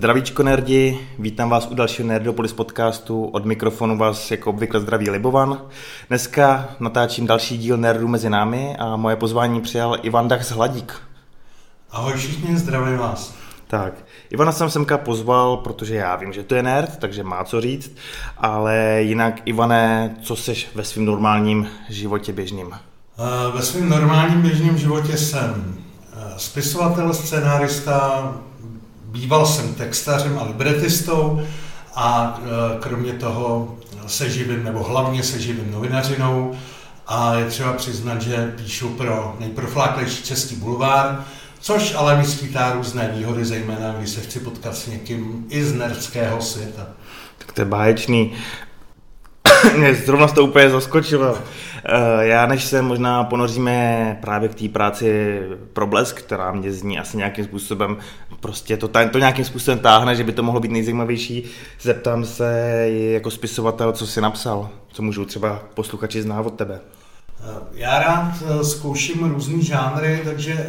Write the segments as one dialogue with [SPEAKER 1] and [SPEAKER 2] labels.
[SPEAKER 1] Zdravíčko nerdi, vítám vás u dalšího Nerdopolis podcastu. Od mikrofonu vás jako obvykle zdraví Libovan. Dneska natáčím další díl Nerdu mezi námi a moje pozvání přijal Ivan Dach z Hladík.
[SPEAKER 2] Ahoj všichni, zdravím vás.
[SPEAKER 1] Tak, Ivana jsem semka pozval, protože já vím, že to je nerd, takže má co říct, ale jinak, Ivane, co seš ve svém normálním životě běžným?
[SPEAKER 2] Uh, ve svém normálním běžném životě jsem uh, spisovatel, scenárista, býval jsem textařem a libretistou a uh, kromě toho se živím, nebo hlavně se živím novinařinou a je třeba přiznat, že píšu pro nejprofláklejší český bulvár, Což ale mi různé výhody, zejména když se chci potkat s někým i z nerdského světa.
[SPEAKER 1] Tak to je báječný. Mě zrovna to úplně zaskočilo. Eh, já než se možná ponoříme právě k té práci pro blesk, která mě zní asi nějakým způsobem, prostě to, to nějakým způsobem táhne, že by to mohlo být nejzajímavější, zeptám se jako spisovatel, co jsi napsal, co můžou třeba posluchači znát od tebe.
[SPEAKER 2] Eh, já rád eh, zkouším různý žánry, takže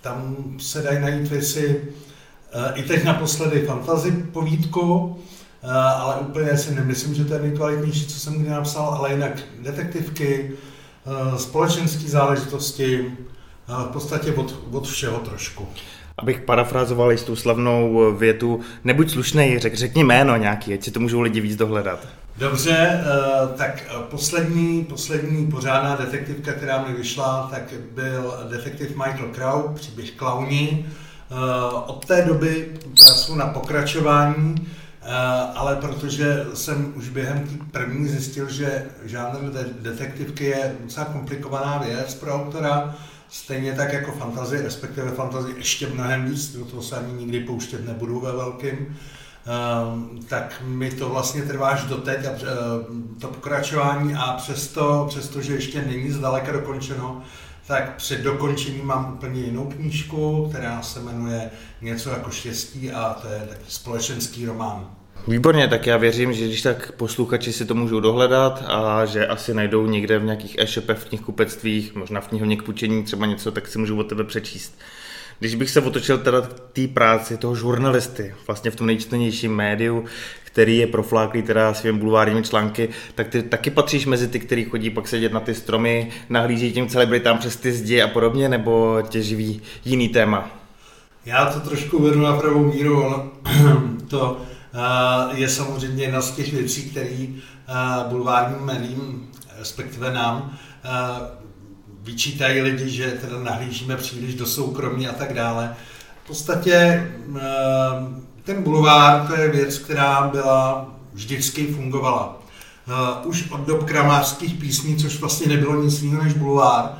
[SPEAKER 2] tam se dají najít věci, i teď naposledy fantasy povídku, eh, ale úplně si nemyslím, že to je nejkvalitnější, co jsem kdy napsal, ale jinak detektivky, eh, společenské záležitosti, v podstatě od, od všeho trošku.
[SPEAKER 1] Abych parafrázoval jistou slavnou větu, nebuď slušnej, řek, řekni jméno nějaký, ať si to můžou lidi víc dohledat.
[SPEAKER 2] Dobře, eh, tak poslední, poslední pořádná detektivka, která mi vyšla, tak byl detektiv Michael Crow, příběh Klauni. Eh, od té doby pracuji na pokračování, eh, ale protože jsem už během první zjistil, že žánr detektivky je docela komplikovaná věc pro autora, stejně tak jako fantazie, respektive fantazie ještě mnohem víc, do toho se ani nikdy pouštět nebudu ve velkým, Ehm, tak mi to vlastně trvá až doteď a ehm, to pokračování a přesto, přesto, že ještě není zdaleka dokončeno, tak před dokončením mám úplně jinou knížku, která se jmenuje Něco jako štěstí a to je taky společenský román.
[SPEAKER 1] Výborně, tak já věřím, že když tak posluchači si to můžou dohledat a že asi najdou někde v nějakých e-shopech, v knihkupectvích, možná v knihovně k půjčení třeba něco, tak si můžou od tebe přečíst. Když bych se otočil teda k té práci toho žurnalisty, vlastně v tom nejčtenějším médiu, který je profláklý teda svým bulvárními články, tak ty taky patříš mezi ty, kteří chodí pak sedět na ty stromy, nahlíží těm celebritám přes ty zdi a podobně, nebo tě živí jiný téma?
[SPEAKER 2] Já to trošku vedu na pravou míru, ale to je samozřejmě jedna z těch věcí, které bulvárním médiím, respektive nám, vyčítají lidi, že teda nahlížíme příliš do soukromí a tak dále. V podstatě eh, ten bulvár to je věc, která byla vždycky fungovala. Eh, už od dob kramářských písní, což vlastně nebylo nic jiného než bulvár,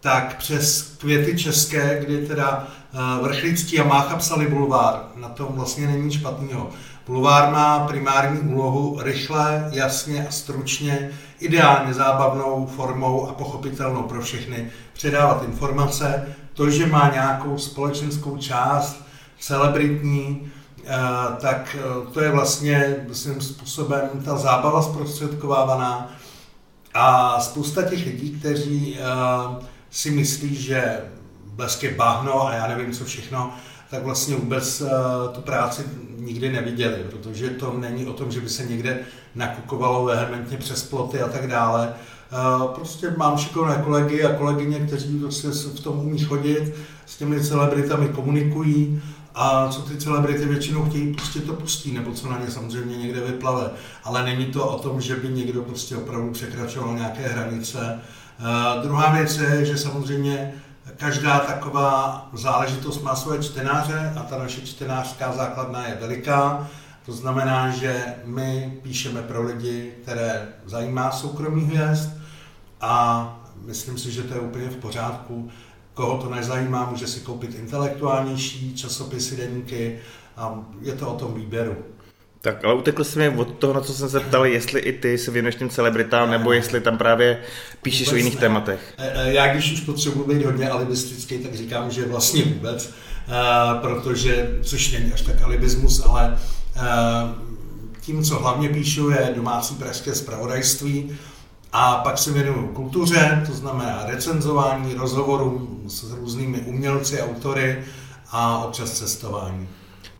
[SPEAKER 2] tak přes květy české, kdy teda eh, Vrchlický a Mácha psali bulvár, na tom vlastně není špatného. Bulvár má primární úlohu rychle, jasně a stručně, ideálně zábavnou formou a pochopitelnou pro všechny předávat informace. To, že má nějakou společenskou část, celebritní, eh, tak eh, to je vlastně svým způsobem ta zábava zprostředkovávaná. A spousta těch lidí, kteří eh, si myslí, že blesk je bahno a já nevím co všechno, tak vlastně vůbec tu práci nikdy neviděli, protože to není o tom, že by se někde nakukovalo vehementně přes ploty a tak dále. Prostě mám šikovné kolegy a kolegyně, kteří prostě v tom umí chodit, s těmi celebritami komunikují a co ty celebrity většinou chtějí, prostě to pustí, nebo co na ně samozřejmě někde vyplave. Ale není to o tom, že by někdo prostě opravdu překračoval nějaké hranice. Uh, druhá věc je, že samozřejmě Každá taková záležitost má svoje čtenáře a ta naše čtenářská základna je veliká. To znamená, že my píšeme pro lidi, které zajímá soukromý hvězd a myslím si, že to je úplně v pořádku. Koho to nezajímá, může si koupit intelektuálnější časopisy, deníky a je to o tom výběru.
[SPEAKER 1] Tak ale utekl jsi mi od toho, na co jsem se ptal, jestli i ty se věnuješ těm celebritám, nebo jestli tam právě píšeš vůbec o jiných ne. tématech.
[SPEAKER 2] E, e, já když už potřebuji být hodně alibistický, tak říkám, že vlastně vůbec, e, protože, což není až tak alibismus, ale tím, co hlavně píšu, je domácí pražské zpravodajství, a pak se věnuju kultuře, to znamená recenzování, rozhovorům s různými umělci, autory a občas cestování.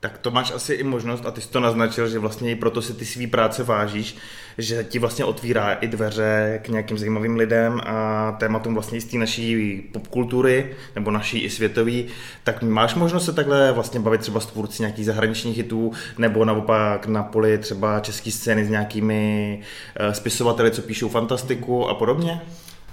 [SPEAKER 1] Tak to máš asi i možnost, a ty jsi to naznačil, že vlastně i proto si ty svý práce vážíš, že ti vlastně otvírá i dveře k nějakým zajímavým lidem a tématům vlastně z té naší popkultury, nebo naší i světový, tak máš možnost se takhle vlastně bavit třeba s tvůrci nějakých zahraničních hitů, nebo naopak na poli třeba české scény s nějakými eh, spisovateli, co píšou fantastiku a podobně?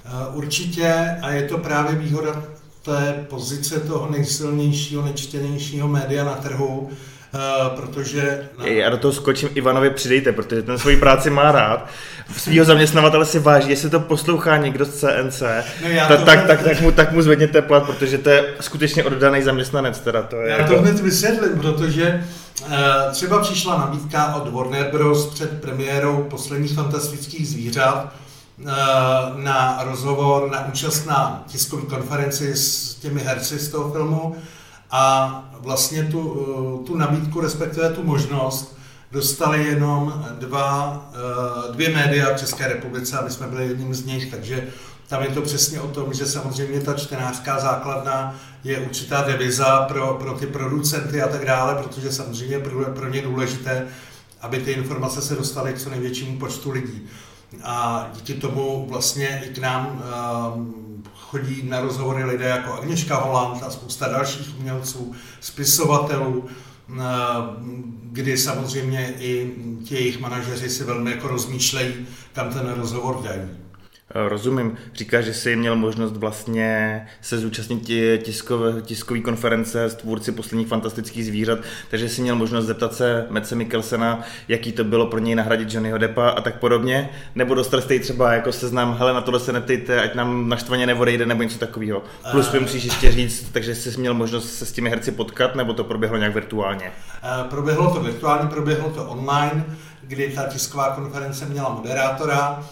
[SPEAKER 2] Eh, určitě a je to právě výhoda té pozice toho nejsilnějšího, nejčtěnějšího média na trhu, Uh, protože...
[SPEAKER 1] Na... Já do toho skočím Ivanovi přidejte, protože ten svoji práci má rád. Svýho zaměstnavatele si váží, jestli to poslouchá někdo z CNC, no ta, tak, tak, tak, mu, tak mu zvedněte plat, protože to je skutečně oddaný zaměstnanec. Teda to je
[SPEAKER 2] já to hned vysvětlím, protože uh, třeba přišla nabídka od Warner Bros. před premiérou posledních fantastických zvířat, Eh, na rozhovor, na účast na tiskové konferenci s těmi herci z toho filmu a vlastně tu, eh, tu nabídku, respektive tu možnost, dostali jenom dva, eh, dvě média v České republice a my jsme byli jedním z nich, takže tam je to přesně o tom, že samozřejmě ta čtenářská základna je určitá deviza pro, pro ty producenty a tak dále, protože samozřejmě pro, pro ně důležité, aby ty informace se dostaly k co největšímu počtu lidí. A díky tomu vlastně i k nám ehm, chodí na rozhovory lidé jako Agněška Holland a spousta dalších umělců, spisovatelů, ehm, kdy samozřejmě i ti jejich manažeři si velmi jako rozmýšlejí, kam ten rozhovor dají.
[SPEAKER 1] Eh, rozumím. Říkáš, že jsi měl možnost vlastně se zúčastnit tiskové, tiskové konference s tvůrci posledních fantastických zvířat, takže jsi měl možnost zeptat se Mece Mikkelsena, jaký to bylo pro něj nahradit Johnnyho Deppa a tak podobně, nebo dostal jste třeba jako seznam, hele na tohle se neptejte, ať nám naštvaně neodejde nebo něco takového. Plus mi musíš ještě říct, takže jsi měl možnost se s těmi herci potkat, nebo to proběhlo nějak virtuálně?
[SPEAKER 2] Eh, proběhlo to virtuálně, proběhlo to online, kdy ta tisková konference měla moderátora,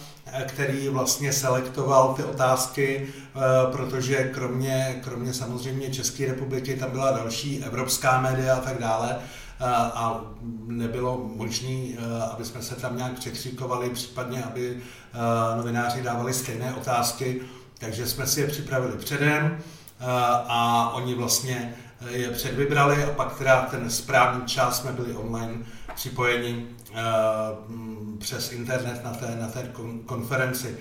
[SPEAKER 2] který vlastně selektoval ty otázky, eh, protože kromě, kromě samozřejmě České republiky tam byla další evropská média a tak dále eh, a nebylo možné, eh, aby jsme se tam nějak překřikovali, případně aby novináři dávali stejné otázky, takže jsme si je připravili předem a oni vlastně je předvybrali a pak teda ten správný čas jsme byli online připojeni eh, přes internet na té, na té konferenci.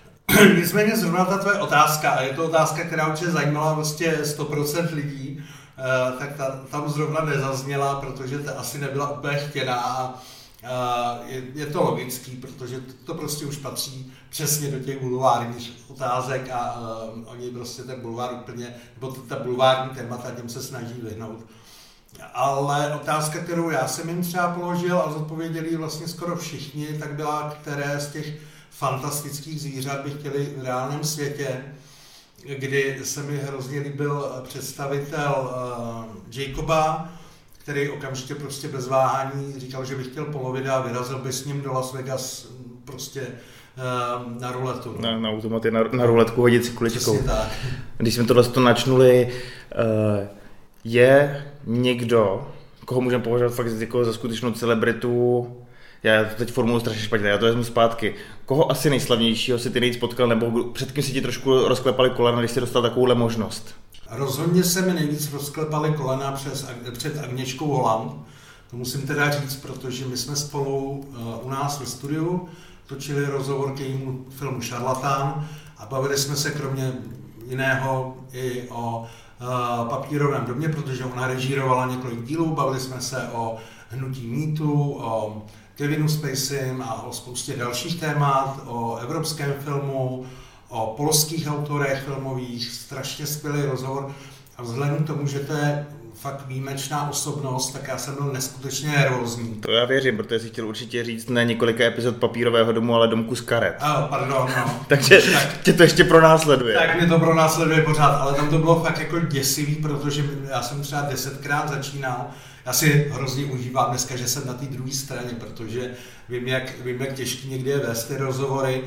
[SPEAKER 2] Nicméně zrovna ta tvoje otázka, a je to otázka, která určitě zajímala vlastně 100% lidí, eh, tak ta, tam zrovna nezazněla, protože to asi nebyla úplně chtěná a je, je to logický, protože to, to prostě už patří přesně do těch bulvárních otázek a um, oni prostě ten bulvár úplně, nebo ta bulvární témata, těm se snaží vyhnout. Ale otázka, kterou já jsem jim třeba položil a zodpověděli vlastně skoro všichni, tak byla, které z těch fantastických zvířat by chtěli v reálném světě, kdy se mi hrozně líbil představitel uh, Jacoba, který okamžitě prostě bez váhání říkal, že by chtěl polovit a vyrazil by s ním do Las Vegas prostě uh, na ruletu.
[SPEAKER 1] Na, na automaty, na, na ruletku hodit si kuličkou. Když jsme tohle to načnuli, uh, je někdo, koho můžeme považovat fakt jako za skutečnou celebritu, já to teď formulu strašně špatně, já to vezmu zpátky. Koho asi nejslavnějšího si ty nejvíc potkal, nebo před kým si ti trošku rozklepali kolena, když jsi dostal takovouhle možnost?
[SPEAKER 2] Rozhodně se mi nejvíc rozklepaly kolena přes, před Agněčkou Holland. To musím teda říct, protože my jsme spolu uh, u nás ve studiu točili rozhovor k jejímu filmu Šarlatán a bavili jsme se kromě jiného i o uh, papírovém domě, protože ona režírovala několik dílů, bavili jsme se o hnutí mýtu, o Kevinu Spaceym a o spoustě dalších témat, o evropském filmu, o polských autorech filmových, strašně skvělý rozhovor. A vzhledem k tomu, že to je fakt výjimečná osobnost, tak já jsem byl neskutečně nervózní.
[SPEAKER 1] To já věřím, protože si chtěl určitě říct ne několika epizod papírového domu, ale domku z karet.
[SPEAKER 2] A, pardon, no.
[SPEAKER 1] Takže tak, tě to ještě pronásleduje.
[SPEAKER 2] Tak mě to pronásleduje pořád, ale tam to bylo fakt jako děsivý, protože já jsem třeba desetkrát začínal. Já si hrozně užívám dneska, že jsem na té druhé straně, protože vím, jak, vím, jak těžký někdy je vést ty rozhovory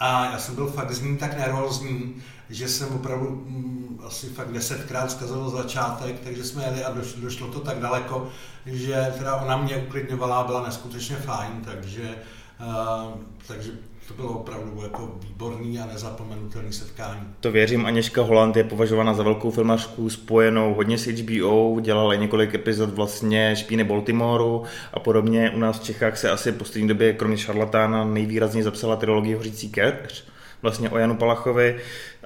[SPEAKER 2] a já jsem byl fakt z ní tak nervózní, že jsem opravdu mm, asi fakt desetkrát zkazil začátek, takže jsme jeli a došlo, došlo to tak daleko, že teda ona mě uklidňovala, byla neskutečně fajn, takže, uh, takže to bylo opravdu jako výborný a nezapomenutelný setkání.
[SPEAKER 1] To věřím, Aněška Holland je považována za velkou filmařku spojenou hodně s HBO, dělala několik epizod vlastně Špíny Baltimoru a podobně. U nás v Čechách se asi v poslední době, kromě šarlatána, nejvýrazněji zapsala trilogii Hořící keř, vlastně o Janu Palachovi.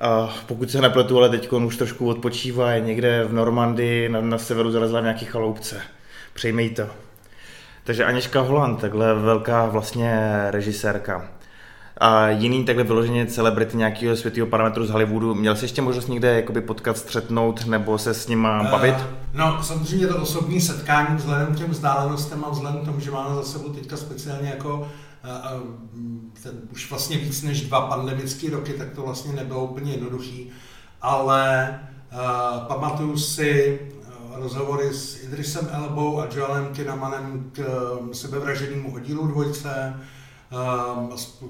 [SPEAKER 1] A pokud se nepletu, ale teď už trošku odpočívá, je někde v Normandii na, na severu zarazila nějaký chaloupce. Přejmej to. Takže Aněška Holland, takhle velká vlastně režisérka. A jiný takhle vyloženě celebrity nějakého světého parametru z Hollywoodu, měl jsi ještě možnost někde jakoby potkat, střetnout nebo se s nima eh, bavit? Uh,
[SPEAKER 2] no, samozřejmě to osobní setkání vzhledem k těm vzdálenostem a vzhledem k tomu, že máme za sebou teďka speciálně jako uh, ten, už vlastně víc než dva pandemické roky, tak to vlastně nebylo úplně jednoduchý, ale uh, pamatuju si rozhovory s Idrisem Elbou a Joelem Kinnamanem k sebevraženému oddílu dvojce,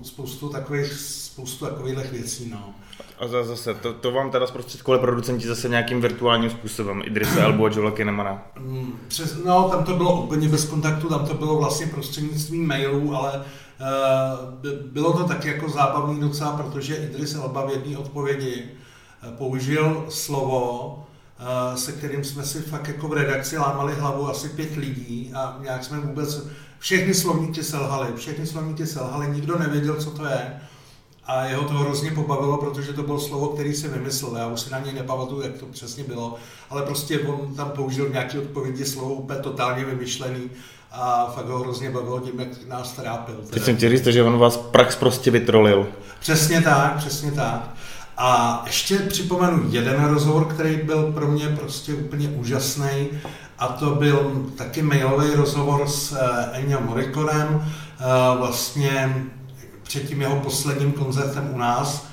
[SPEAKER 2] spoustu takových, spoustu takových věcí. No.
[SPEAKER 1] A zase, to, to vám teda zprostředkovali producenti zase nějakým virtuálním způsobem, Idrisa Elbo a Joela Kinemana?
[SPEAKER 2] Mm, přes, no, tam to bylo úplně bez kontaktu, tam to bylo vlastně prostřednictvím mailů, ale uh, bylo to tak jako zábavný docela, protože Idris Elba v jedné odpovědi uh, použil slovo, uh, se kterým jsme si fakt jako v redakci lámali hlavu asi pět lidí a nějak jsme vůbec všechny slovníky selhaly, všechny slovníky selhaly, nikdo nevěděl, co to je. A jeho to hrozně pobavilo, protože to bylo slovo, který si vymyslel. Já už si na něj nepamatuju, jak to přesně bylo, ale prostě on tam použil nějaké odpovědi slovo úplně totálně vymyšlený a fakt ho hrozně bavilo tím, jak nás trápil.
[SPEAKER 1] Teď jsem ti říct, že on vás prax prostě vytrolil.
[SPEAKER 2] Přesně tak, přesně tak. A ještě připomenu jeden rozhovor, který byl pro mě prostě úplně úžasný a to byl taky mailový rozhovor s eh, Ennio Morriconem, eh, vlastně před tím jeho posledním koncertem u nás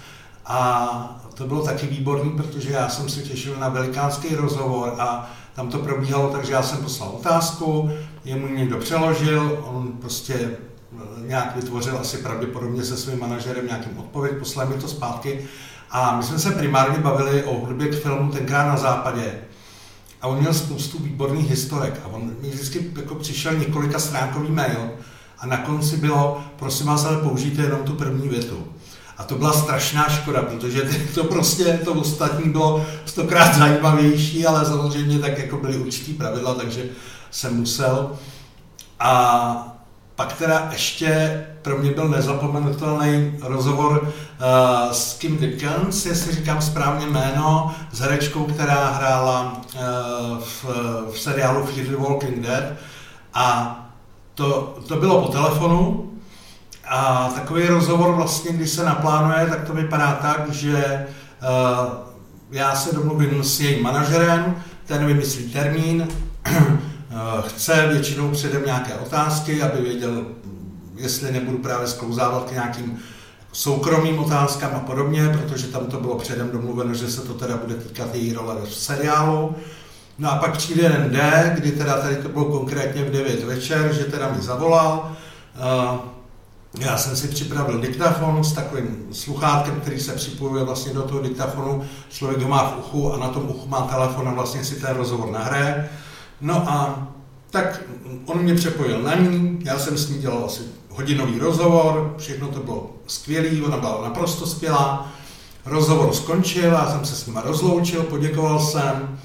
[SPEAKER 2] a to bylo taky výborný, protože já jsem se těšil na velikánský rozhovor a tam to probíhalo, takže já jsem poslal otázku, jemu někdo přeložil, on prostě eh, nějak vytvořil asi pravděpodobně se svým manažerem nějakým odpověď, poslal mi to zpátky a my jsme se primárně bavili o hudbě k filmu tenkrát na západě. A on měl spoustu výborných historek. A on mi vždycky jako přišel několika stránkový mail a na konci bylo, prosím vás, ale použijte jenom tu první větu. A to byla strašná škoda, protože to prostě, to ostatní bylo stokrát zajímavější, ale samozřejmě tak jako byly určitý pravidla, takže jsem musel. A pak teda ještě pro mě byl nezapomenutelný rozhovor uh, s Kim Dickens, jestli říkám správně jméno, s herečkou, která hrála uh, v, v seriálu Fear the Walking Dead. A to, to bylo po telefonu. A takový rozhovor vlastně, když se naplánuje, tak to vypadá tak, že uh, já se domluvím s jejím manažerem, ten vymyslí termín, chce většinou předem nějaké otázky, aby věděl, jestli nebudu právě sklouzávat k nějakým soukromým otázkám a podobně, protože tam to bylo předem domluveno, že se to teda bude týkat její role v seriálu. No a pak přijde jeden D, kdy teda tady to bylo konkrétně v 9 večer, že teda mi zavolal. Eh, já jsem si připravil diktafon s takovým sluchátkem, který se připojuje vlastně do toho diktafonu. Člověk ho má v uchu a na tom uchu má telefon a vlastně si ten rozhovor nahraje. No a tak on mě přepojil na ní, já jsem s ní dělal asi hodinový rozhovor, všechno to bylo skvělé, ona byla naprosto skvělá. Rozhovor skončil, já jsem se s nima rozloučil, poděkoval jsem,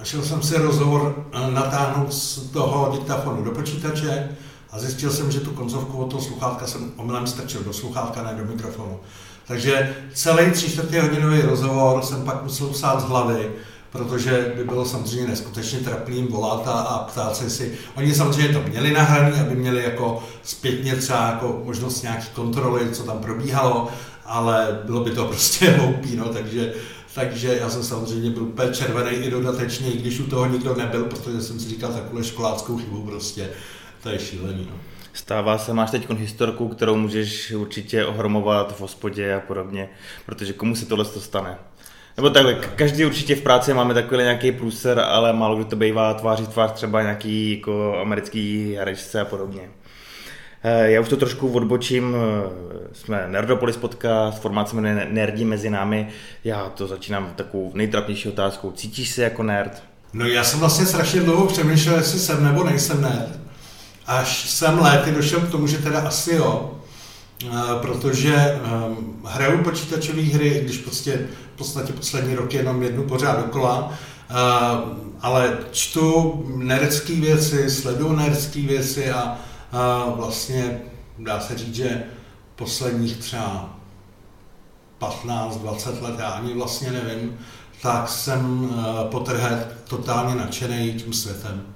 [SPEAKER 2] a šel jsem si rozhovor eh, natáhnout z toho diktafonu do počítače a zjistil jsem, že tu koncovku od toho sluchátka jsem omylem strčil do sluchátka, ne do mikrofonu. Takže celý tři čtvrtě hodinový rozhovor jsem pak musel psát z hlavy, protože by bylo samozřejmě neskutečně trapným volat a, a ptát se si. Oni samozřejmě to měli nahraný, aby měli jako zpětně třeba jako možnost nějaký kontroly, co tam probíhalo, ale bylo by to prostě hloupý, no, takže takže já jsem samozřejmě byl úplně červený i dodatečně, i když u toho nikdo nebyl, protože jsem si říkal takovou školáckou chybu prostě. To je šílený. No.
[SPEAKER 1] Stává se, máš teď historku, kterou můžeš určitě ohromovat v hospodě a podobně, protože komu se tohle stane? Nebo takhle, každý určitě v práci máme takový nějaký průser, ale málo kdo to bývá tváří tvář třeba nějaký jako americký herečce a podobně. Eh, já už to trošku odbočím, eh, jsme Nerdopolis podcast, formát se jmenuje Nerdi mezi námi. Já to začínám takovou nejtrapnější otázkou. Cítíš se jako nerd?
[SPEAKER 2] No já jsem vlastně strašně dlouho přemýšlel, jestli jsem nebo nejsem nerd. Až jsem léty došel k tomu, že teda asi jo. Protože um, hraju počítačové hry, když prostě v podstatě poslední rok jenom jednu pořád dokola, uh, ale čtu nerecké věci, sleduju nerecké věci a uh, vlastně dá se říct, že posledních třeba 15-20 let, já ani vlastně nevím, tak jsem potrhet totálně nadšený tím světem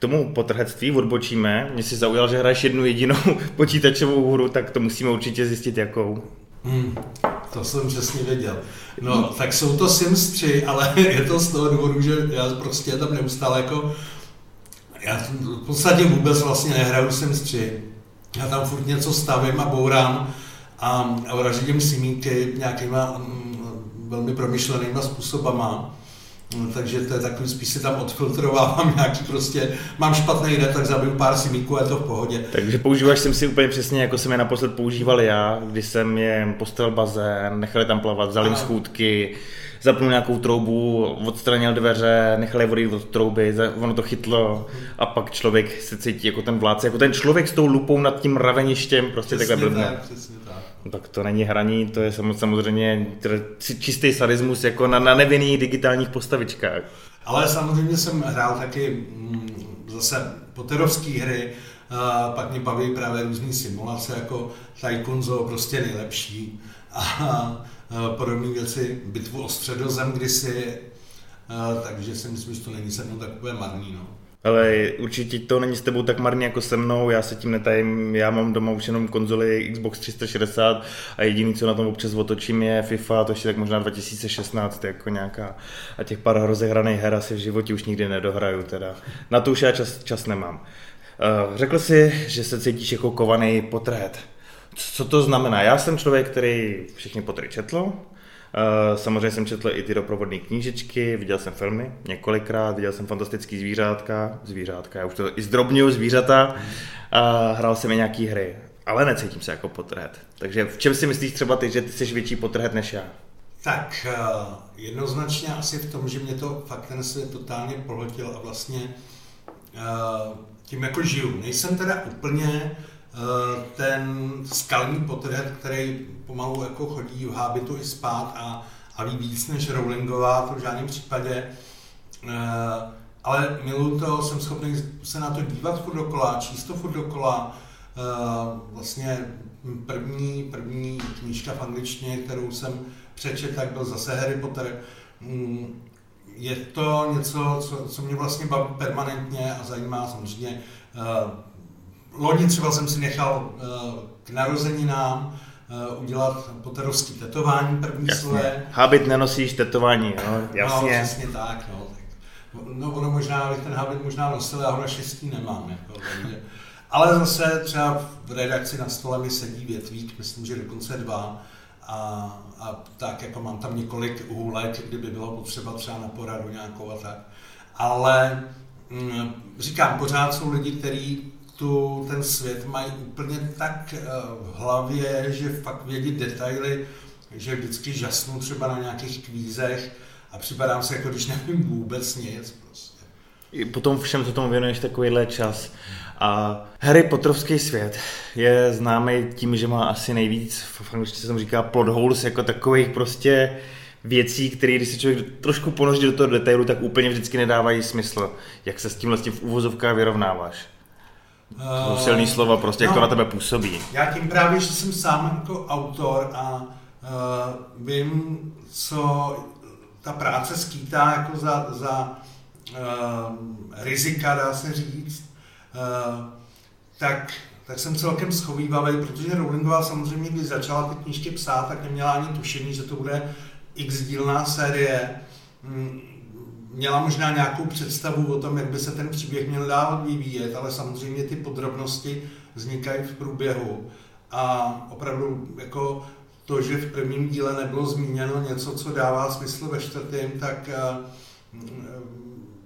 [SPEAKER 1] tomu potrhectví odbočíme. Mě si zaujal, že hraješ jednu jedinou počítačovou hru, tak to musíme určitě zjistit jakou.
[SPEAKER 2] Hmm, to jsem přesně věděl. No, tak jsou to Sims 3, ale je to z toho důvodu, že já prostě tam neustále jako... Já v podstatě vůbec vlastně nehraju Sims 3. Já tam furt něco stavím a bourám a, a vraždím simíky nějakýma mm, velmi promyšlenýma způsobama. No, takže to je takový, spíš si tam odfiltrovávám nějaký prostě, mám špatný den, tak zabiju pár simíků a je to v pohodě.
[SPEAKER 1] Takže používáš jsem si úplně přesně, jako jsem je naposled používal já, když jsem je postel bazén, nechali tam plavat, vzal jim schůdky, zapnul nějakou troubu, odstranil dveře, nechal je vody od trouby, ono to chytlo a pak člověk se cítí jako ten vládce, jako ten člověk s tou lupou nad tím raveništěm, prostě
[SPEAKER 2] přesně
[SPEAKER 1] takhle
[SPEAKER 2] blbne. Tak, přesně.
[SPEAKER 1] No, tak to není hraní, to je samozřejmě čistý sadismus jako na, na nevinných digitálních postavičkách.
[SPEAKER 2] Ale samozřejmě jsem hrál taky mm, zase poterovské hry, pak mě baví právě různé simulace, jako Tycoon prostě nejlepší. A, podobné věci, bitvu o středozem kdysi, takže si myslím, že to není se mnou takové marný. No.
[SPEAKER 1] Ale určitě to není s tebou tak marný jako se mnou, já se tím netajím, já mám doma už jenom konzoli Xbox 360 a jediný, co na tom občas otočím je FIFA, to ještě tak možná 2016 jako nějaká a těch pár rozehraných her asi v životě už nikdy nedohraju teda. Na to už já čas, čas nemám. Uh, řekl si, že se cítíš jako kovaný potret. Co to znamená? Já jsem člověk, který všechny potry četl, Eh, samozřejmě jsem četl i ty doprovodné knížečky, viděl jsem filmy několikrát, viděl jsem fantastický zvířátka, zvířátka, já už to i zdrobňuju zvířata, a hrál jsem i nějaký hry, ale necítím se jako potrhet. Takže v čem si myslíš třeba ty, že ty jsi větší potrhet než já?
[SPEAKER 2] Tak uh, jednoznačně asi v tom, že mě to fakt ten svět totálně pohltil a vlastně uh, tím jako žiju. Nejsem teda úplně Eh, ten skalní potrhet, který pomalu jako chodí v hábitu i spát a, a ví víc než Rowlingová, to v žádném případě. Eh, ale miluju to, jsem schopný se na to dívat furt dokola, číst to furt dokola. Eh, vlastně první, první knížka v angličtině, kterou jsem přečetl, tak byl zase Harry Potter. Mm, je to něco, co, co mě vlastně baví permanentně a zajímá samozřejmě loni třeba jsem si nechal uh, k narozeninám uh, udělat poterovský tetování první jasně. svoje.
[SPEAKER 1] Habit nenosíš tetování, no, jasně.
[SPEAKER 2] No, přesně tak, no. Tak, no, ono možná, bych ten habit možná nosil, já ho naštěstí nemám, jako, takže, ale zase třeba v redakci na stole mi sedí větvík, myslím, že dokonce dva, a, a tak jako mám tam několik hůlek, kdyby bylo potřeba třeba na poradu nějakou a tak. Ale mm, říkám, pořád jsou lidi, kteří tu, ten svět mají úplně tak eh, v hlavě, že fakt vědí detaily, že vždycky žasnu třeba na nějakých kvízech a připadám se, jako když nevím vůbec nic. Prostě.
[SPEAKER 1] I potom všem, co tomu věnuješ takovýhle čas. A Harry Potterovský svět je známý tím, že má asi nejvíc, v angličtině se říká plot holes, jako takových prostě věcí, které když se člověk trošku ponoží do toho detailu, tak úplně vždycky nedávají smysl. Jak se s tímhle s tím v úvozovkách vyrovnáváš? To jsou silný slova, prostě no, jak to no. na tebe působí.
[SPEAKER 2] Já tím právě, že jsem sám jako autor a uh, vím, co ta práce skýtá jako za, za uh, rizika, dá se říct, uh, tak, tak jsem celkem schovývavý, protože Rowlingová samozřejmě, když začala ty knížky psát, tak neměla ani tušení, že to bude x dílná série. Mm, měla možná nějakou představu o tom, jak by se ten příběh měl dál vyvíjet, ale samozřejmě ty podrobnosti vznikají v průběhu. A opravdu jako to, že v prvním díle nebylo zmíněno něco, co dává smysl ve čtvrtém, tak eh,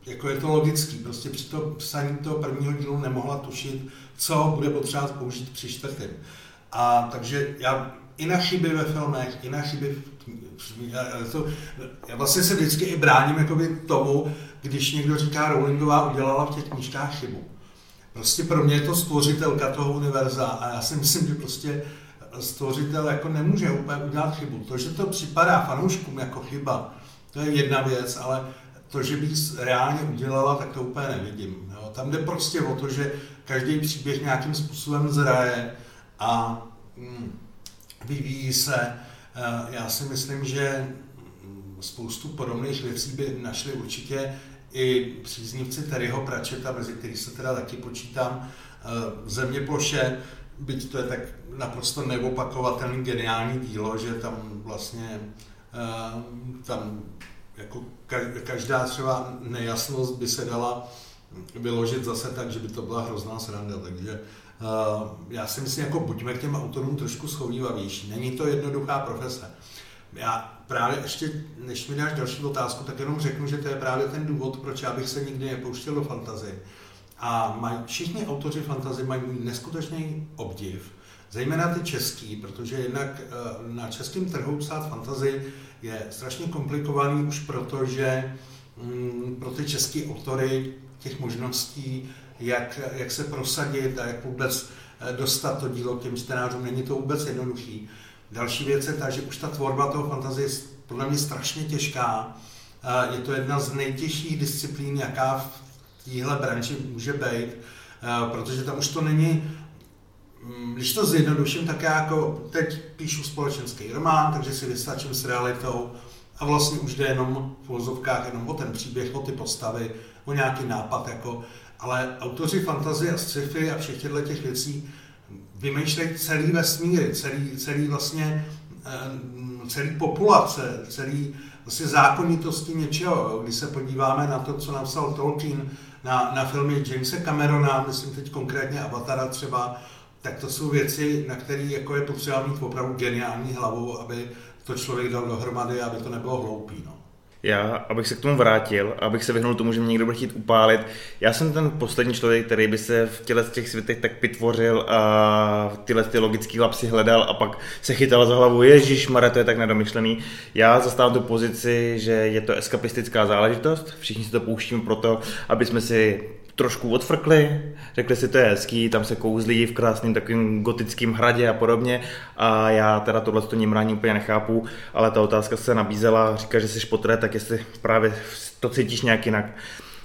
[SPEAKER 2] jako je to logický. Prostě při to psaní toho prvního dílu nemohla tušit, co bude potřeba použít při čtvrtém. A takže já i na chyby ve filmech, i na já, to, já vlastně se vždycky i bráním jakoby tomu, když někdo říká, Rowlingová udělala v těch knížkách chybu. Prostě pro mě je to stvořitelka toho univerza a já si myslím, že prostě stvořitel jako nemůže úplně udělat chybu. To, že to připadá fanouškům jako chyba, to je jedna věc, ale to, že bych reálně udělala, tak to úplně nevidím. Jo. Tam jde prostě o to, že každý příběh nějakým způsobem zraje a mm, vyvíjí se. Eh, já si myslím, že mm, spoustu podobných věcí by našli určitě i příznivci Terryho Pratchetta, mezi který se teda taky počítám, eh, země ploše, byť to je tak naprosto neopakovatelný geniální dílo, že tam vlastně eh, tam jako každá třeba nejasnost by se dala vyložit zase tak, že by to byla hrozná sranda, takže já si myslím, jako buďme k těm autorům trošku schovývavější. Není to jednoduchá profese. Já právě ještě, než mi dáš další otázku, tak jenom řeknu, že to je právě ten důvod, proč já bych se nikdy nepouštěl do fantazy. A maj, všichni autoři fantazy mají můj neskutečný obdiv, zejména ty český, protože jednak uh, na českém trhu psát fantazy je strašně komplikovaný už proto, že mm, pro ty české autory těch možností, jak, jak se prosadit a jak vůbec eh, dostat to dílo k těm čtenářům, není to vůbec jednoduchý. Další věc je ta, že už ta tvorba toho fantazie je podle mě strašně těžká. Eh, je to jedna z nejtěžších disciplín, jaká v téhle branži může být, eh, protože tam už to není Mm, když to zjednoduším, tak já jako teď píšu společenský román, takže si vystačím s realitou a vlastně už jde jenom v vozovkách jenom o ten příběh, o ty postavy, o nějaký nápad, jako, ale autoři fantazie a sci-fi a všech těchto těch věcí vymýšlejí celý vesmíry, celý, celý vlastně eh, celý populace, celý vlastně zákonitosti něčeho. Když se podíváme na to, co napsal Tolkien na, na filmy Jamesa Camerona, myslím teď konkrétně Avatara třeba, tak to jsou věci, na které jako je potřeba mít opravdu geniální hlavu, aby to člověk dal dohromady, aby to nebylo hloupý. No.
[SPEAKER 1] Já, abych se k tomu vrátil, abych se vyhnul tomu, že mě někdo bude chtít upálit, já jsem ten poslední člověk, který by se v těle těch světech tak pitvořil a tyhle ty logické lapsy hledal a pak se chytal za hlavu, ježíš Mare, to je tak nedomyšlený. Já zastávám tu pozici, že je to eskapistická záležitost, všichni si to pouštíme proto, aby jsme si trošku odfrkli, řekli si, to je hezký, tam se kouzlí v krásným takovým gotickém hradě a podobně a já teda tohle to nímrání úplně nechápu, ale ta otázka se nabízela, říká, že jsi potré, tak jestli právě to cítíš nějak jinak.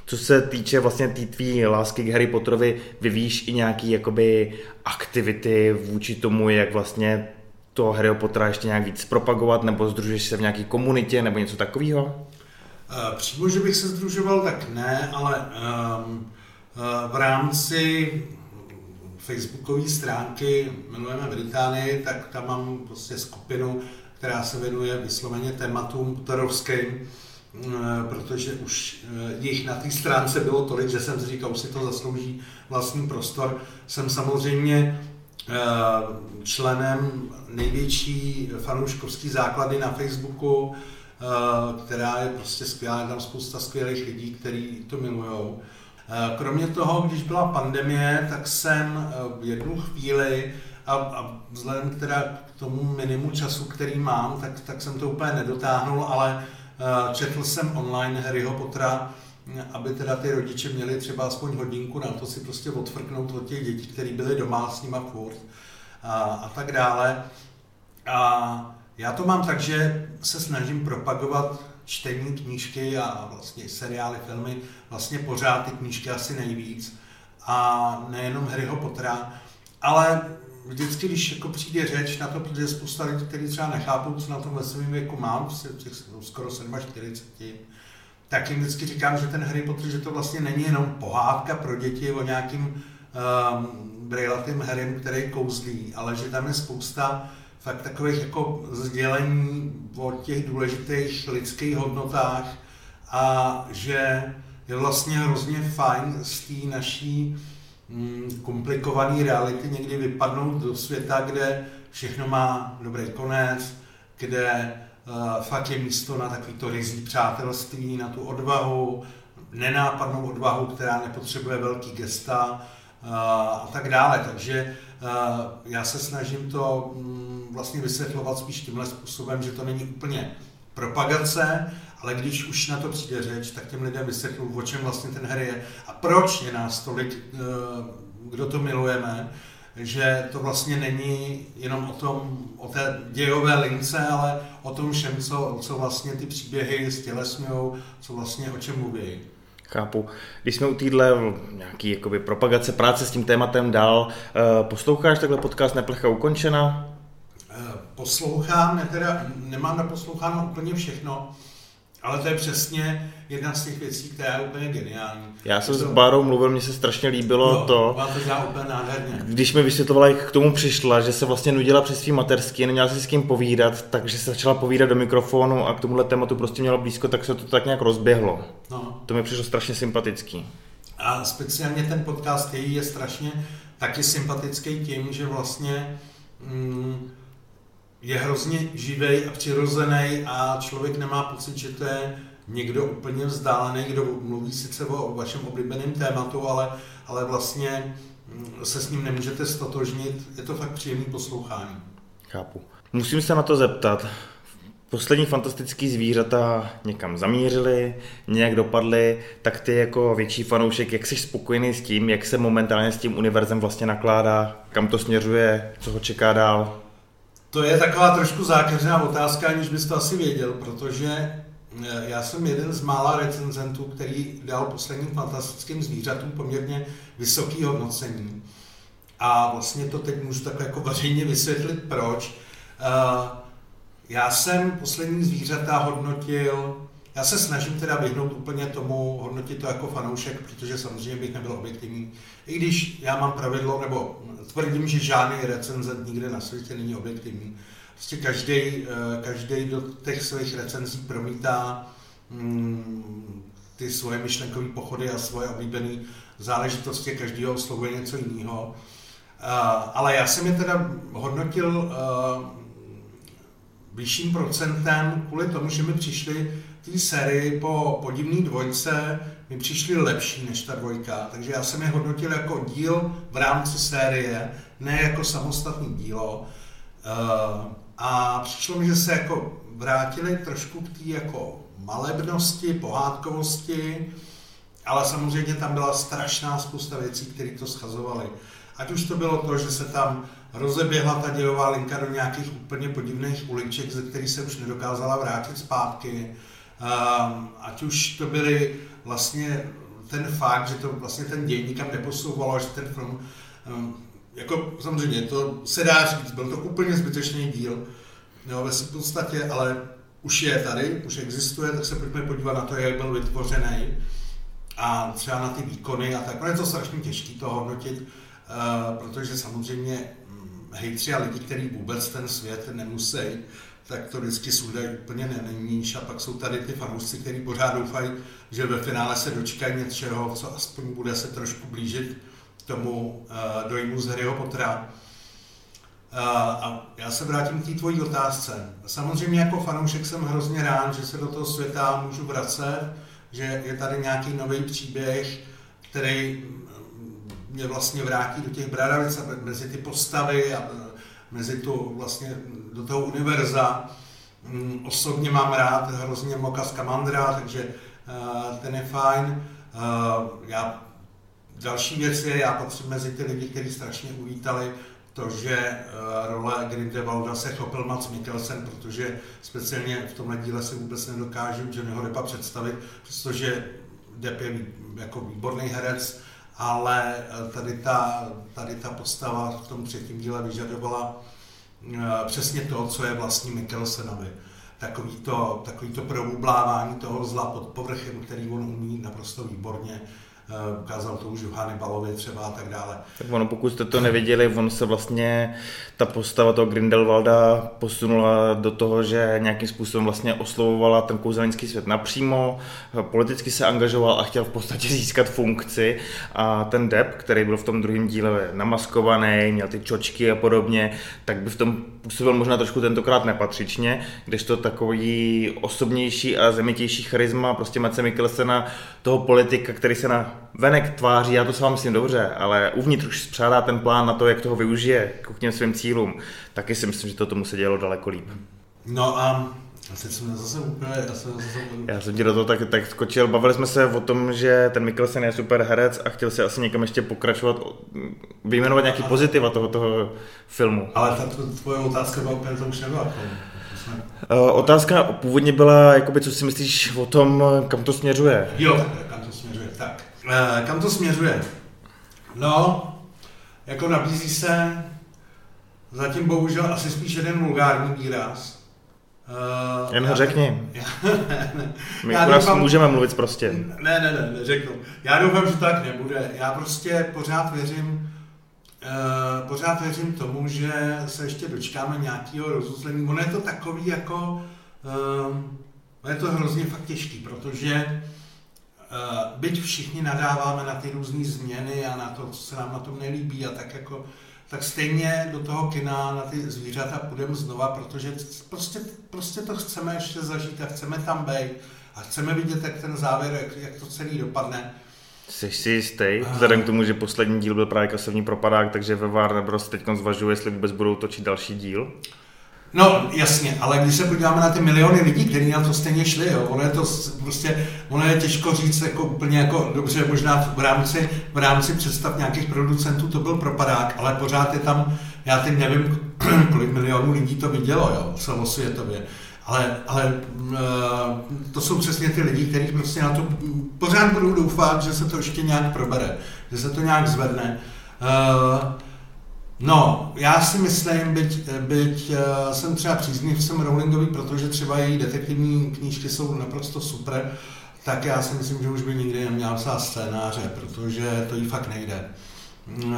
[SPEAKER 1] Co se týče vlastně té tvý lásky k Harry Potterovi, vyvíjíš i nějaký jakoby aktivity vůči tomu, jak vlastně to Harry Pottera ještě nějak víc propagovat, nebo združuješ se v nějaké komunitě, nebo něco takového?
[SPEAKER 2] Eh, přímo, že bych se združoval, tak ne, ale um, v rámci facebookové stránky Milujeme Británii, tak tam mám prostě skupinu, která se věnuje vysloveně tématům Potterovským, protože už jich na té stránce bylo tolik, že jsem si říkal, si to zaslouží vlastní prostor. Jsem samozřejmě členem největší fanouškovské základy na Facebooku, která je prostě skvělá, je tam spousta skvělých lidí, kteří to milují. Eh, kromě toho, když byla pandemie, tak jsem eh, v jednu chvíli a, a vzhledem teda k tomu minimu času, který mám, tak, tak jsem to úplně nedotáhnul, ale eh, četl jsem online Harryho Pottera, aby teda ty rodiče měli třeba aspoň hodinku na to si prostě odfrknout od těch dětí, které byly doma s nima furt a, a tak dále. A já to mám tak, že se snažím propagovat čtení knížky a vlastně seriály, filmy, vlastně pořád ty knížky asi nejvíc. A nejenom Harryho Pottera, ale vždycky, když jako přijde řeč na to, protože spousta lidí, kteří třeba nechápou, co na tom ve svém věku mám, těch skoro 47, tak jim vždycky říkám, že ten Harry Potter, že to vlastně není jenom pohádka pro děti o nějakým um, brejlatým Harrym, který kouzlí, ale že tam je spousta fakt takových jako sdělení o těch důležitých lidských hodnotách a že je vlastně hrozně fajn z té naší mm, komplikované reality někdy vypadnout do světa, kde všechno má dobrý konec, kde uh, fakt je místo na takovýto rizí přátelství, na tu odvahu, nenápadnou odvahu, která nepotřebuje velký gesta uh, a tak dále. Takže uh, já se snažím to um, vlastně vysvětlovat spíš tímhle způsobem, že to není úplně propagace, ale když už na to přijde řeč, tak těm lidem vysvětlu, o čem vlastně ten hry je a proč je nás tolik, eh, kdo to milujeme. že to vlastně není jenom o, tom, o té dějové lince, ale o tom všem, co, co vlastně ty příběhy stělesňují, co vlastně o čem mluví.
[SPEAKER 1] Chápu. Když jsme u týdle nějaký jakoby, propagace práce s tím tématem dál, eh, posloucháš takhle podcast Neplecha ukončena?
[SPEAKER 2] Poslouchám, ne teda, nemám naposloucháno úplně všechno, ale to je přesně jedna z těch věcí, která je úplně geniální.
[SPEAKER 1] Já jsem to... s Bárou mluvil, mně se strašně líbilo
[SPEAKER 2] no,
[SPEAKER 1] to,
[SPEAKER 2] to úplně nádherně.
[SPEAKER 1] když mi vysvětlovala, jak k tomu přišla, že se vlastně nudila přes svý mateřský, neměla si s kým povídat, takže se začala povídat do mikrofonu a k tomuhle tématu prostě měla blízko, tak se to tak nějak rozběhlo. No. To mi přišlo strašně sympatický.
[SPEAKER 2] A speciálně ten podcast její je strašně taky sympatický tím, že vlastně mm, je hrozně živý a přirozený a člověk nemá pocit, že to je někdo úplně vzdálený, kdo mluví sice o vašem oblíbeném tématu, ale, ale vlastně mm, se s ním nemůžete stotožnit. Je to fakt příjemný poslouchání.
[SPEAKER 1] Chápu. Musím se na to zeptat. Poslední fantastický zvířata někam zamířili, nějak dopadly, tak ty jako větší fanoušek, jak jsi spokojený s tím, jak se momentálně s tím univerzem vlastně nakládá, kam to směřuje, co ho čeká dál?
[SPEAKER 2] To je taková trošku zákeřná otázka, aniž bys to asi věděl, protože eh, já jsem jeden z mála recenzentů, který dal posledním fantastickým zvířatům poměrně vysoké hodnocení. A vlastně to teď můžu tak jako veřejně vysvětlit, proč. Eh, já jsem poslední zvířata hodnotil, já se snažím teda vyhnout úplně tomu, hodnotit to jako fanoušek, protože samozřejmě bych nebyl objektivní. I když já mám pravidlo, nebo tvrdím, že žádný recenzent nikde na světě není objektivní. Prostě každý, eh, každý do těch svých recenzí promítá mm, ty svoje myšlenkové pochody a svoje oblíbené záležitosti, každého oslovuje něco jiného. Eh, ale já jsem je teda hodnotil eh, vyšším procentem kvůli tomu, že mi přišly té sérii po podivné dvojce mi přišly lepší než ta dvojka, takže já jsem je hodnotil jako díl v rámci série, ne jako samostatný dílo. Uh, a přišlo mi, že se jako vrátili trošku k té jako malebnosti, pohádkovosti, ale samozřejmě tam byla strašná spousta věcí, které to schazovaly. Ať už to bylo to, že se tam rozeběhla ta dějová linka do nějakých úplně podivných uliček, ze kterých se už nedokázala vrátit zpátky, ať už to byly vlastně ten fakt, že to vlastně ten děj nikam neposouvalo, že ten film, um, jako samozřejmě to se dá říct, byl to úplně zbytečný díl, jo, ve podstatě, ale už je tady, už existuje, tak se pojďme podívat na to, jak byl vytvořený a třeba na ty výkony a tak. No je to strašně těžké to hodnotit, uh, protože samozřejmě hm, hejtři a lidi, kteří vůbec ten svět nemusí, tak to vždycky sundají úplně neníž a pak jsou tady ty fanoušci, kteří pořád doufají, že ve finále se dočkají něčeho, co aspoň bude se trošku blížit tomu uh, dojmu z Harryho Pottera. Uh, a já se vrátím k té tvojí otázce. Samozřejmě jako fanoušek jsem hrozně rád, že se do toho světa můžu vracet, že je tady nějaký nový příběh, který mě vlastně vrátí do těch bradavic mezi ty postavy a mezi tu vlastně do toho univerza. Mm, osobně mám rád hrozně Moka Skamandra, takže uh, ten je fajn. Uh, já, další věc je, já patřím mezi ty lidi, kteří strašně uvítali to, že uh, role Grindelwalda se chopil Mats Mikkelsen, protože speciálně v tomhle díle si vůbec nedokážu Johnnyho Deppa představit, přestože Depp je jako výborný herec, ale tady ta, tady ta postava v tom třetím díle vyžadovala Eh, přesně to, co je vlastní Mikkelsenovi. Takový to, takový to toho zla pod povrchem, který on umí naprosto výborně Eh, ukázal to už Johany Balovi třeba a tak dále.
[SPEAKER 1] Tak ono, pokud jste to neviděli, on se vlastně, ta postava toho Grindelwalda posunula do toho, že nějakým způsobem vlastně oslovovala ten kouzelnický svět napřímo, politicky se angažoval a chtěl v podstatě získat funkci a ten Depp, který byl v tom druhém díle namaskovaný, měl ty čočky a podobně, tak by v tom působil možná trošku tentokrát nepatřičně, kdežto takový osobnější a zemitější charisma prostě Mace Mikkelsena, toho politika, který se na venek tváří, já to s vámi myslím dobře, ale uvnitř už spřádá ten plán na to, jak toho využije k těm svým cílům, taky si myslím, že to tomu se dělo daleko líp.
[SPEAKER 2] No a teď jsem zase úplně, já jsem zase...
[SPEAKER 1] Já jsem ti do toho tak, tak skočil. Bavili jsme se o tom, že ten Mikkelsen je super herec a chtěl si asi někam ještě pokračovat, vyjmenovat nějaký pozitiva toho, toho filmu.
[SPEAKER 2] Ale ta tvoje otázka byla úplně, to už nebyla.
[SPEAKER 1] Uh, otázka původně byla, jakoby, co si myslíš o tom, kam to směřuje?
[SPEAKER 2] Jo, Uh, kam to směřuje? No, jako nabízí se zatím bohužel asi spíš jeden vulgární výraz.
[SPEAKER 1] Uh, Jen ho řekni. My já doufám, můžeme mluvit prostě.
[SPEAKER 2] Ne, ne, ne, neřeknu. Já doufám, že tak nebude. Já prostě pořád věřím, uh, pořád věřím tomu, že se ještě dočkáme nějakého rozuzlení. Ono je to takový jako, uh, je to hrozně fakt těžký, protože byť všichni nadáváme na ty různé změny a na to, co se nám na tom nelíbí a tak jako tak stejně do toho kina na ty zvířata půjdeme znova, protože prostě, prostě to chceme ještě zažít a chceme tam být a chceme vidět, jak ten závěr, jak, jak to celý dopadne.
[SPEAKER 1] Jsi si jistý, vzhledem k tomu, že poslední díl byl právě kasovní propadák, takže ve Warner Bros. teď zvažuje, jestli vůbec budou točit další díl?
[SPEAKER 2] No, jasně, ale když se podíváme na ty miliony lidí, kteří na to stejně šli, jo, ono je to prostě, ono je těžko říct jako úplně jako dobře, možná v rámci, v rámci představ nějakých producentů to byl propadák, ale pořád je tam, já teď nevím, kolik milionů lidí to vidělo, jo, celosvětově. Ale, ale uh, to jsou přesně ty lidi, kteří prostě na to pořád budou doufat, že se to ještě nějak probere, že se to nějak zvedne. Uh, No, já si myslím, byť, byť uh, jsem třeba příznivcem Rowlingový, protože třeba její detektivní knížky jsou naprosto super, tak já si myslím, že už by nikdy neměla psát scénáře, protože to jí fakt nejde. Uh,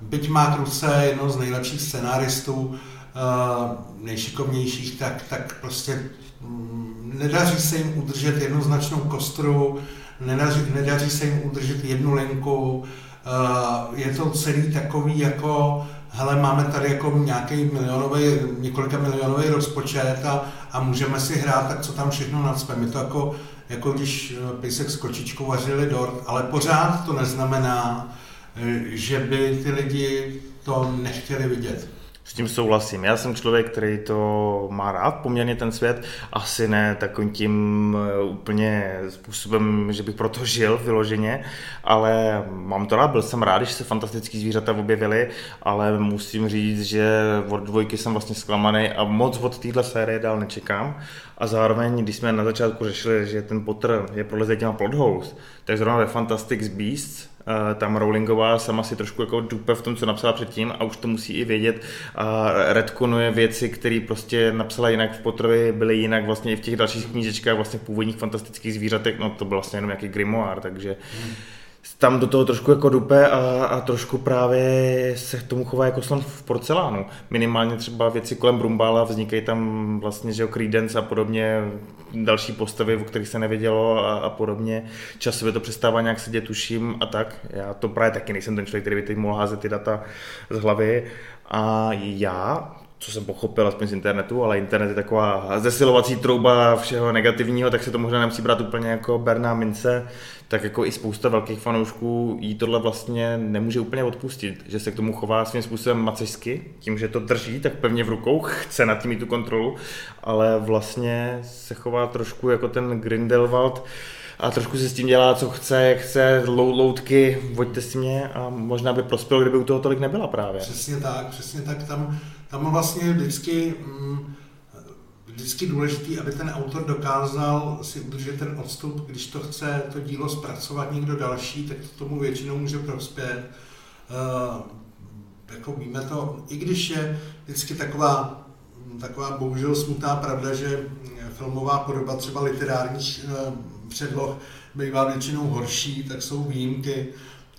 [SPEAKER 2] byť má k ruce jedno z nejlepších scénáristů, uh, nejšikovnějších, tak, tak prostě um, nedaří se jim udržet jednoznačnou kostru, nedaří, nedaří se jim udržet jednu linku, je to celý takový jako hele, máme tady jako nějaký milionový, několika milionový rozpočet a, a můžeme si hrát, tak co tam všechno nadspeme. Je to jako, jako když eh, pejsek s kočičkou vařili dort, ale pořád to neznamená, eh, že by ty lidi to nechtěli vidět.
[SPEAKER 1] Tím souhlasím. Já jsem člověk, který to má rád, poměrně ten svět. Asi ne takovým tím eh, úplně způsobem, že bych proto žil vyloženě, ale mám to rád. Byl jsem rád, když se fantastický zvířata objevily, ale musím říct, že od dvojky jsem vlastně zklamaný a moc od téhle série dál nečekám. A zároveň, když jsme na začátku řešili, že ten Potter je prolezet těma plot holes, tak zrovna ve Fantastic Beasts tam Rowlingová sama si trošku jako dupe v tom, co napsala předtím a už to musí i vědět. A redkonuje věci, které prostě napsala jinak v Potterovi, byly jinak vlastně i v těch dalších knížečkách, vlastně v původních fantastických zvířatech, no to byl vlastně jenom nějaký grimoire, takže hmm tam do toho trošku jako dupe a, a trošku právě se k tomu chová jako slon v porcelánu. Minimálně třeba věci kolem Brumbála, vznikají tam vlastně, že Creedence a podobně, další postavy, o kterých se nevědělo a, a podobně. Časově to přestává nějak sedět, tuším a tak. Já to právě taky nejsem ten člověk, který by teď mohl házet ty data z hlavy. A já co jsem pochopil aspoň z internetu, ale internet je taková zesilovací trouba všeho negativního, tak se to možná nemusí brát úplně jako berná mince, tak jako i spousta velkých fanoušků jí tohle vlastně nemůže úplně odpustit, že se k tomu chová svým způsobem macežsky, tím, že to drží tak pevně v rukou, chce nad tím mít tu kontrolu, ale vlastně se chová trošku jako ten Grindelwald, a trošku si s tím dělá, co chce, jak chce, loutky, voďte si mě a možná by prospělo, kdyby u toho tolik nebyla právě.
[SPEAKER 2] Přesně tak, přesně tak. Tam, tam vlastně vždycky, mm, vždycky důležitý, aby ten autor dokázal si udržet ten odstup, když to chce to dílo zpracovat někdo další, tak to tomu většinou může prospět. Uh, jako víme to, i když je vždycky taková, taková bohužel smutná pravda, že filmová podoba třeba literárních uh, předloh bývá většinou horší, tak jsou výjimky.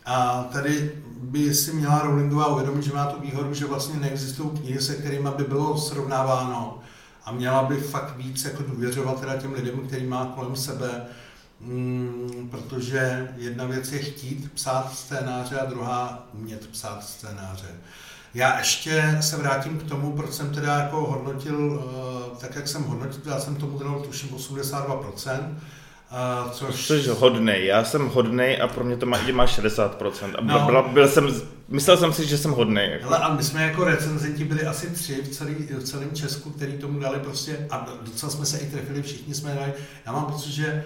[SPEAKER 2] A tady by si měla Rowlingová uvědomit, že má tu výhodu, že vlastně neexistují knihy, se kterými by bylo srovnáváno a měla by fakt víc jako důvěřovat teda těm lidem, který má kolem sebe, mm, protože jedna věc je chtít psát scénáře a druhá umět psát scénáře. Já ještě se vrátím k tomu, proč jsem teda jako hodnotil, eh, tak jak jsem hodnotil, já jsem tomu dal tuším 82%,
[SPEAKER 1] Uh, což... Jsi hodnej, já jsem hodnej a pro mě to má, má 60%. A byl, no. byl, byl jsem myslel jsem si, že jsem hodný. Jako.
[SPEAKER 2] Ale a my jsme jako recenzenti byli asi tři v, celý, v celém Česku, který tomu dali prostě, a docela jsme se i trefili, všichni jsme dali, já mám pocit, že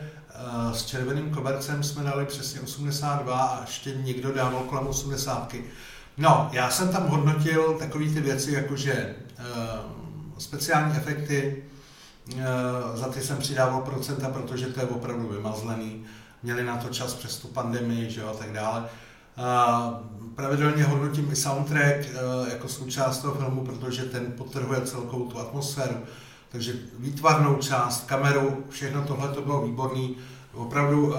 [SPEAKER 2] uh, s červeným kobercem jsme dali přesně 82 a ještě někdo dával kolem 80. No, já jsem tam hodnotil takové ty věci, jako že uh, speciální efekty, uh, za ty jsem přidával procenta, protože to je opravdu vymazlený. Měli na to čas přes tu pandemii, že jo, a tak dále. Uh, pravidelně hodnotím i soundtrack uh, jako součást toho filmu, protože ten potrhuje celkou tu atmosféru. Takže výtvarnou část, kameru, všechno tohle to bylo výborný. Opravdu uh,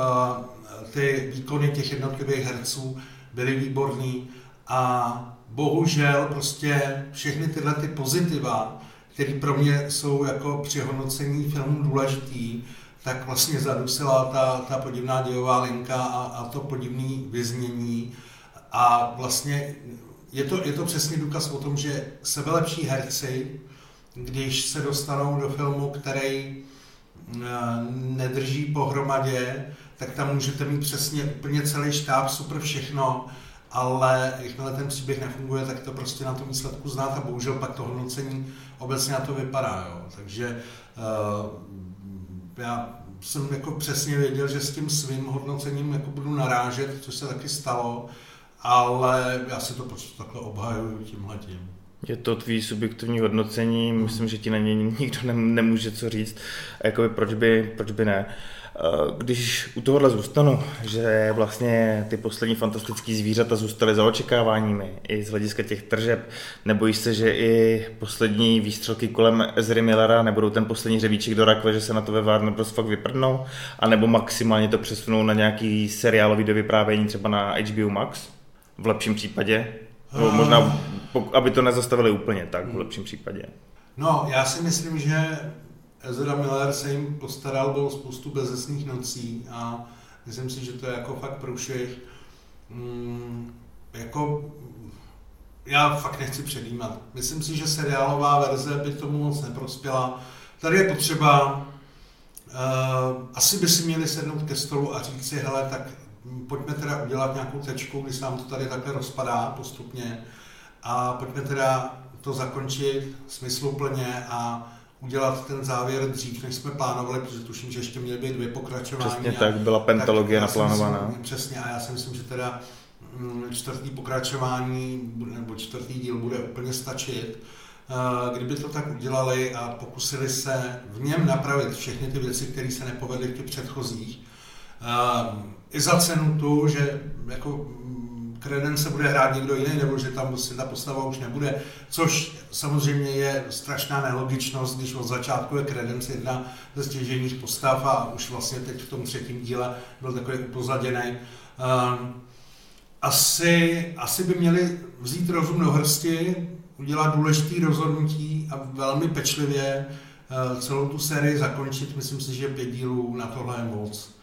[SPEAKER 2] ty výkony těch jednotlivých herců byly výborný a bohužel prostě všechny tyhle ty pozitiva, které pro mě jsou jako při hodnocení filmu důležitý, tak vlastně zadusila ta, ta podivná dějová linka a, a to podivné vyznění. A vlastně je to, je to přesně důkaz o tom, že sebelepší herci, když se dostanou do filmu, který eh, nedrží pohromadě, tak tam můžete mít přesně úplně celý štáb, super všechno, ale jakmile ten příběh nefunguje, tak to prostě na tom výsledku znáte a bohužel pak to hodnocení obecně na to vypadá. Jo. Takže uh, já jsem jako přesně věděl, že s tím svým hodnocením jako budu narážet, což se taky stalo, ale já si to prostě takhle obhajuju tímhle tím.
[SPEAKER 1] Je to tvý subjektivní hodnocení, myslím, že ti na něj nikdo nemůže co říct, a jakoby proč by, proč by ne. Eh, když u tohohle zůstanu, že vlastně ty poslední fantastické zvířata zůstaly za očekáváními i z hlediska těch tržeb, nebojíš se, že i poslední výstřelky kolem Ezry Millera nebudou ten poslední řevíček do rakve, že se na to ve Warner Bros. fakt vyprdnou, anebo maximálně to přesunou na nějaký seriálový dovyprávění třeba na HBO Max, v lepším případě, no, možná, aby to nezastavili úplně tak, v lepším případě.
[SPEAKER 2] No, já si myslím, že Ezra Miller se jim postaral, bylo spoustu bezesných nocí a myslím si, že to je jako fakt průšvih. Mm, jako já fakt nechci předjímat. Myslím si, že seriálová verze by tomu moc neprospěla. Tady je potřeba, uh, asi by si měli sednout ke stolu a říct si, hele, tak pojďme teda udělat nějakou tečku, když se nám to tady takhle rozpadá postupně a pojďme teda to zakončit smysluplně a udělat ten závěr dřív, než jsme plánovali, protože tuším, že ještě měly být dvě pokračování.
[SPEAKER 1] Přesně tak, byla pentalogie naplánovaná.
[SPEAKER 2] Myslím, přesně, a já si myslím, že teda mm, čtvrtý pokračování nebo čtvrtý díl bude úplně stačit. Eh, kdyby to tak udělali a pokusili se v něm napravit všechny ty věci, které se nepovedly v těch předchozích, eh, i za cenu tu, že jako Credence bude hrát někdo jiný, nebo že tam prostě ta postava už nebude, což samozřejmě je strašná nelogičnost, když od začátku je Credence jedna ze stěžejních postav a už vlastně teď v tom třetím díle byl takový upozaděný. Um, asi, asi by měli vzít rozum do hrsti, udělat důležitý rozhodnutí a velmi pečlivě uh, celou tu sérii zakončit. Myslím si, že pět dílů na tohle je moc.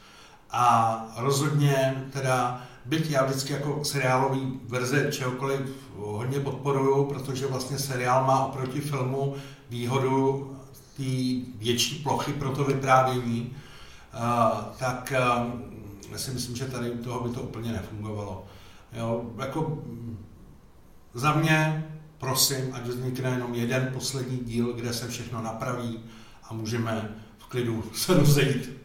[SPEAKER 2] A rozhodně teda byť já vždycky jako seriálový verze čehokoliv hodně podporuju, protože vlastně seriál má oproti filmu výhodu té větší plochy pro to vyprávění, tak já si myslím, že tady toho by to úplně nefungovalo. Jo, jako za mě, prosím, ať vznikne jenom jeden poslední díl, kde se všechno napraví a můžeme v klidu se rozejít.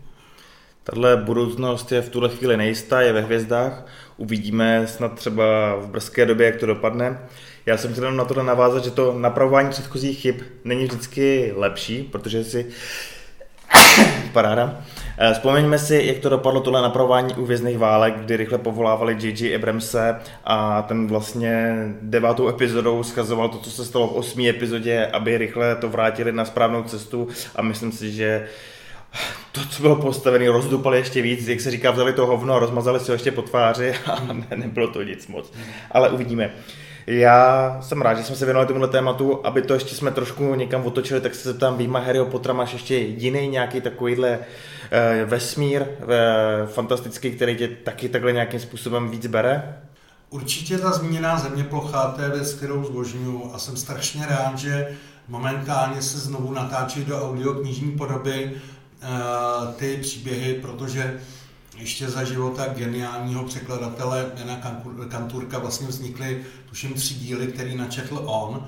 [SPEAKER 1] Tahle budoucnost je v tuhle chvíli nejistá, je ve hvězdách. Uvidíme snad třeba v brzké době, jak to dopadne. Já jsem chtěl na to navázat, že to napravování předchozích chyb není vždycky lepší, protože si Paráda. Eh, vzpomeňme si, jak to dopadlo tohle napravování u vězných válek, kdy rychle povolávali J.J. Abramse a ten vlastně devátou epizodou schazoval to, co se stalo v osmé epizodě, aby rychle to vrátili na správnou cestu a myslím si, že to, co bylo postavené, rozdupali ještě víc, jak se říká, vzali to hovno a rozmazali si ho ještě po tváři a ne, nebylo to nic moc. Ale uvidíme. Já jsem rád, že jsme se věnovali tomuhle tématu, aby to ještě jsme trošku někam otočili, tak se zeptám, výjima Harryho Pottera máš ještě jiný nějaký takovýhle eh, vesmír eh, fantastický, který tě taky takhle nějakým způsobem víc bere?
[SPEAKER 2] Určitě ta zmíněná zeměplocha, to je věc, kterou zbožňuju a jsem strašně rád, že momentálně se znovu natáčí do audioknižní podoby ty příběhy, protože ještě za života geniálního překladatele Jana Kanturka vlastně vznikly, tuším, tři díly, který načetl on.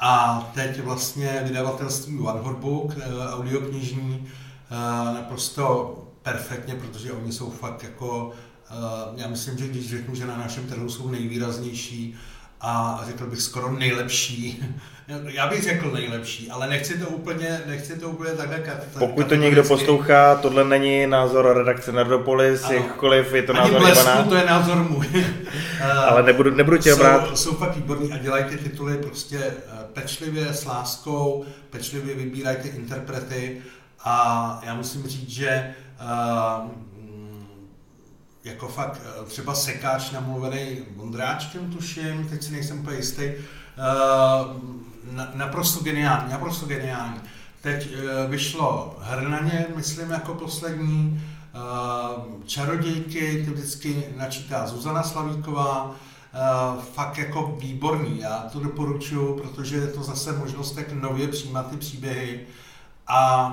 [SPEAKER 2] A teď vlastně vydavatelství One Hot Book, eh, audioknižní, eh, naprosto perfektně, protože oni jsou fakt jako, eh, já myslím, že když řeknu, že na našem trhu jsou nejvýraznější a řekl bych skoro nejlepší, já bych řekl nejlepší, ale nechci to úplně, nechci to úplně takhle kat,
[SPEAKER 1] Pokud to někdo poslouchá, tohle není názor redakce Nerdopolis, ano. jakkoliv je to
[SPEAKER 2] Ani
[SPEAKER 1] názor
[SPEAKER 2] blesku,
[SPEAKER 1] Ivana.
[SPEAKER 2] to je názor můj.
[SPEAKER 1] ale nebudu, nebudu tě brát.
[SPEAKER 2] Jsou, jsou fakt výborní a dělají ty tituly prostě pečlivě, s láskou, pečlivě vybírají ty interprety a já musím říct, že uh, jako fakt třeba sekáč namluvený Vondráčkem, tuším, teď si nejsem úplně jistý, uh, naprosto geniální, naprosto geniální. Teď uh, vyšlo Hrnaně, myslím, jako poslední, Čarodějky, ty vždycky načítá Zuzana Slavíková, fakt jako výborný. Já to doporučuji, protože je to zase možnost tak nově přijímat ty příběhy. A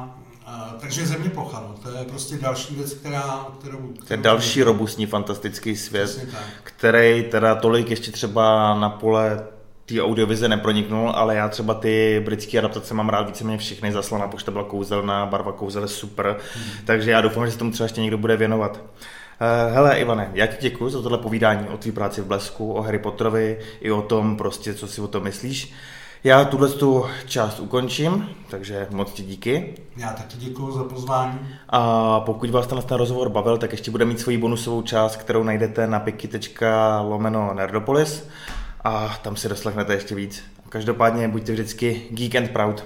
[SPEAKER 2] takže země plocha, no. to je prostě další věc, která, kterou... kterou
[SPEAKER 1] to je další robustní fantastický svět, který teda tolik ještě třeba na pole té audiovize neproniknul, ale já třeba ty britské adaptace mám rád víceméně všechny, zaslaná pošta byla kouzelná, barva kouzel je super, hmm. takže já doufám, že se tomu třeba ještě někdo bude věnovat. Uh, hele, Ivane, já ti děkuji za tohle povídání o tvý práci v Blesku, o Harry Potterovi i o tom prostě, co si o tom myslíš. Já tuhle tu část ukončím, takže moc ti díky.
[SPEAKER 2] Já taky děkuji za pozvání.
[SPEAKER 1] A pokud vás ten, ten rozhovor bavil, tak ještě bude mít svoji bonusovou část, kterou najdete na piky.lomeno nerdopolis a tam si doslechnete ještě víc. Každopádně buďte vždycky geek and proud.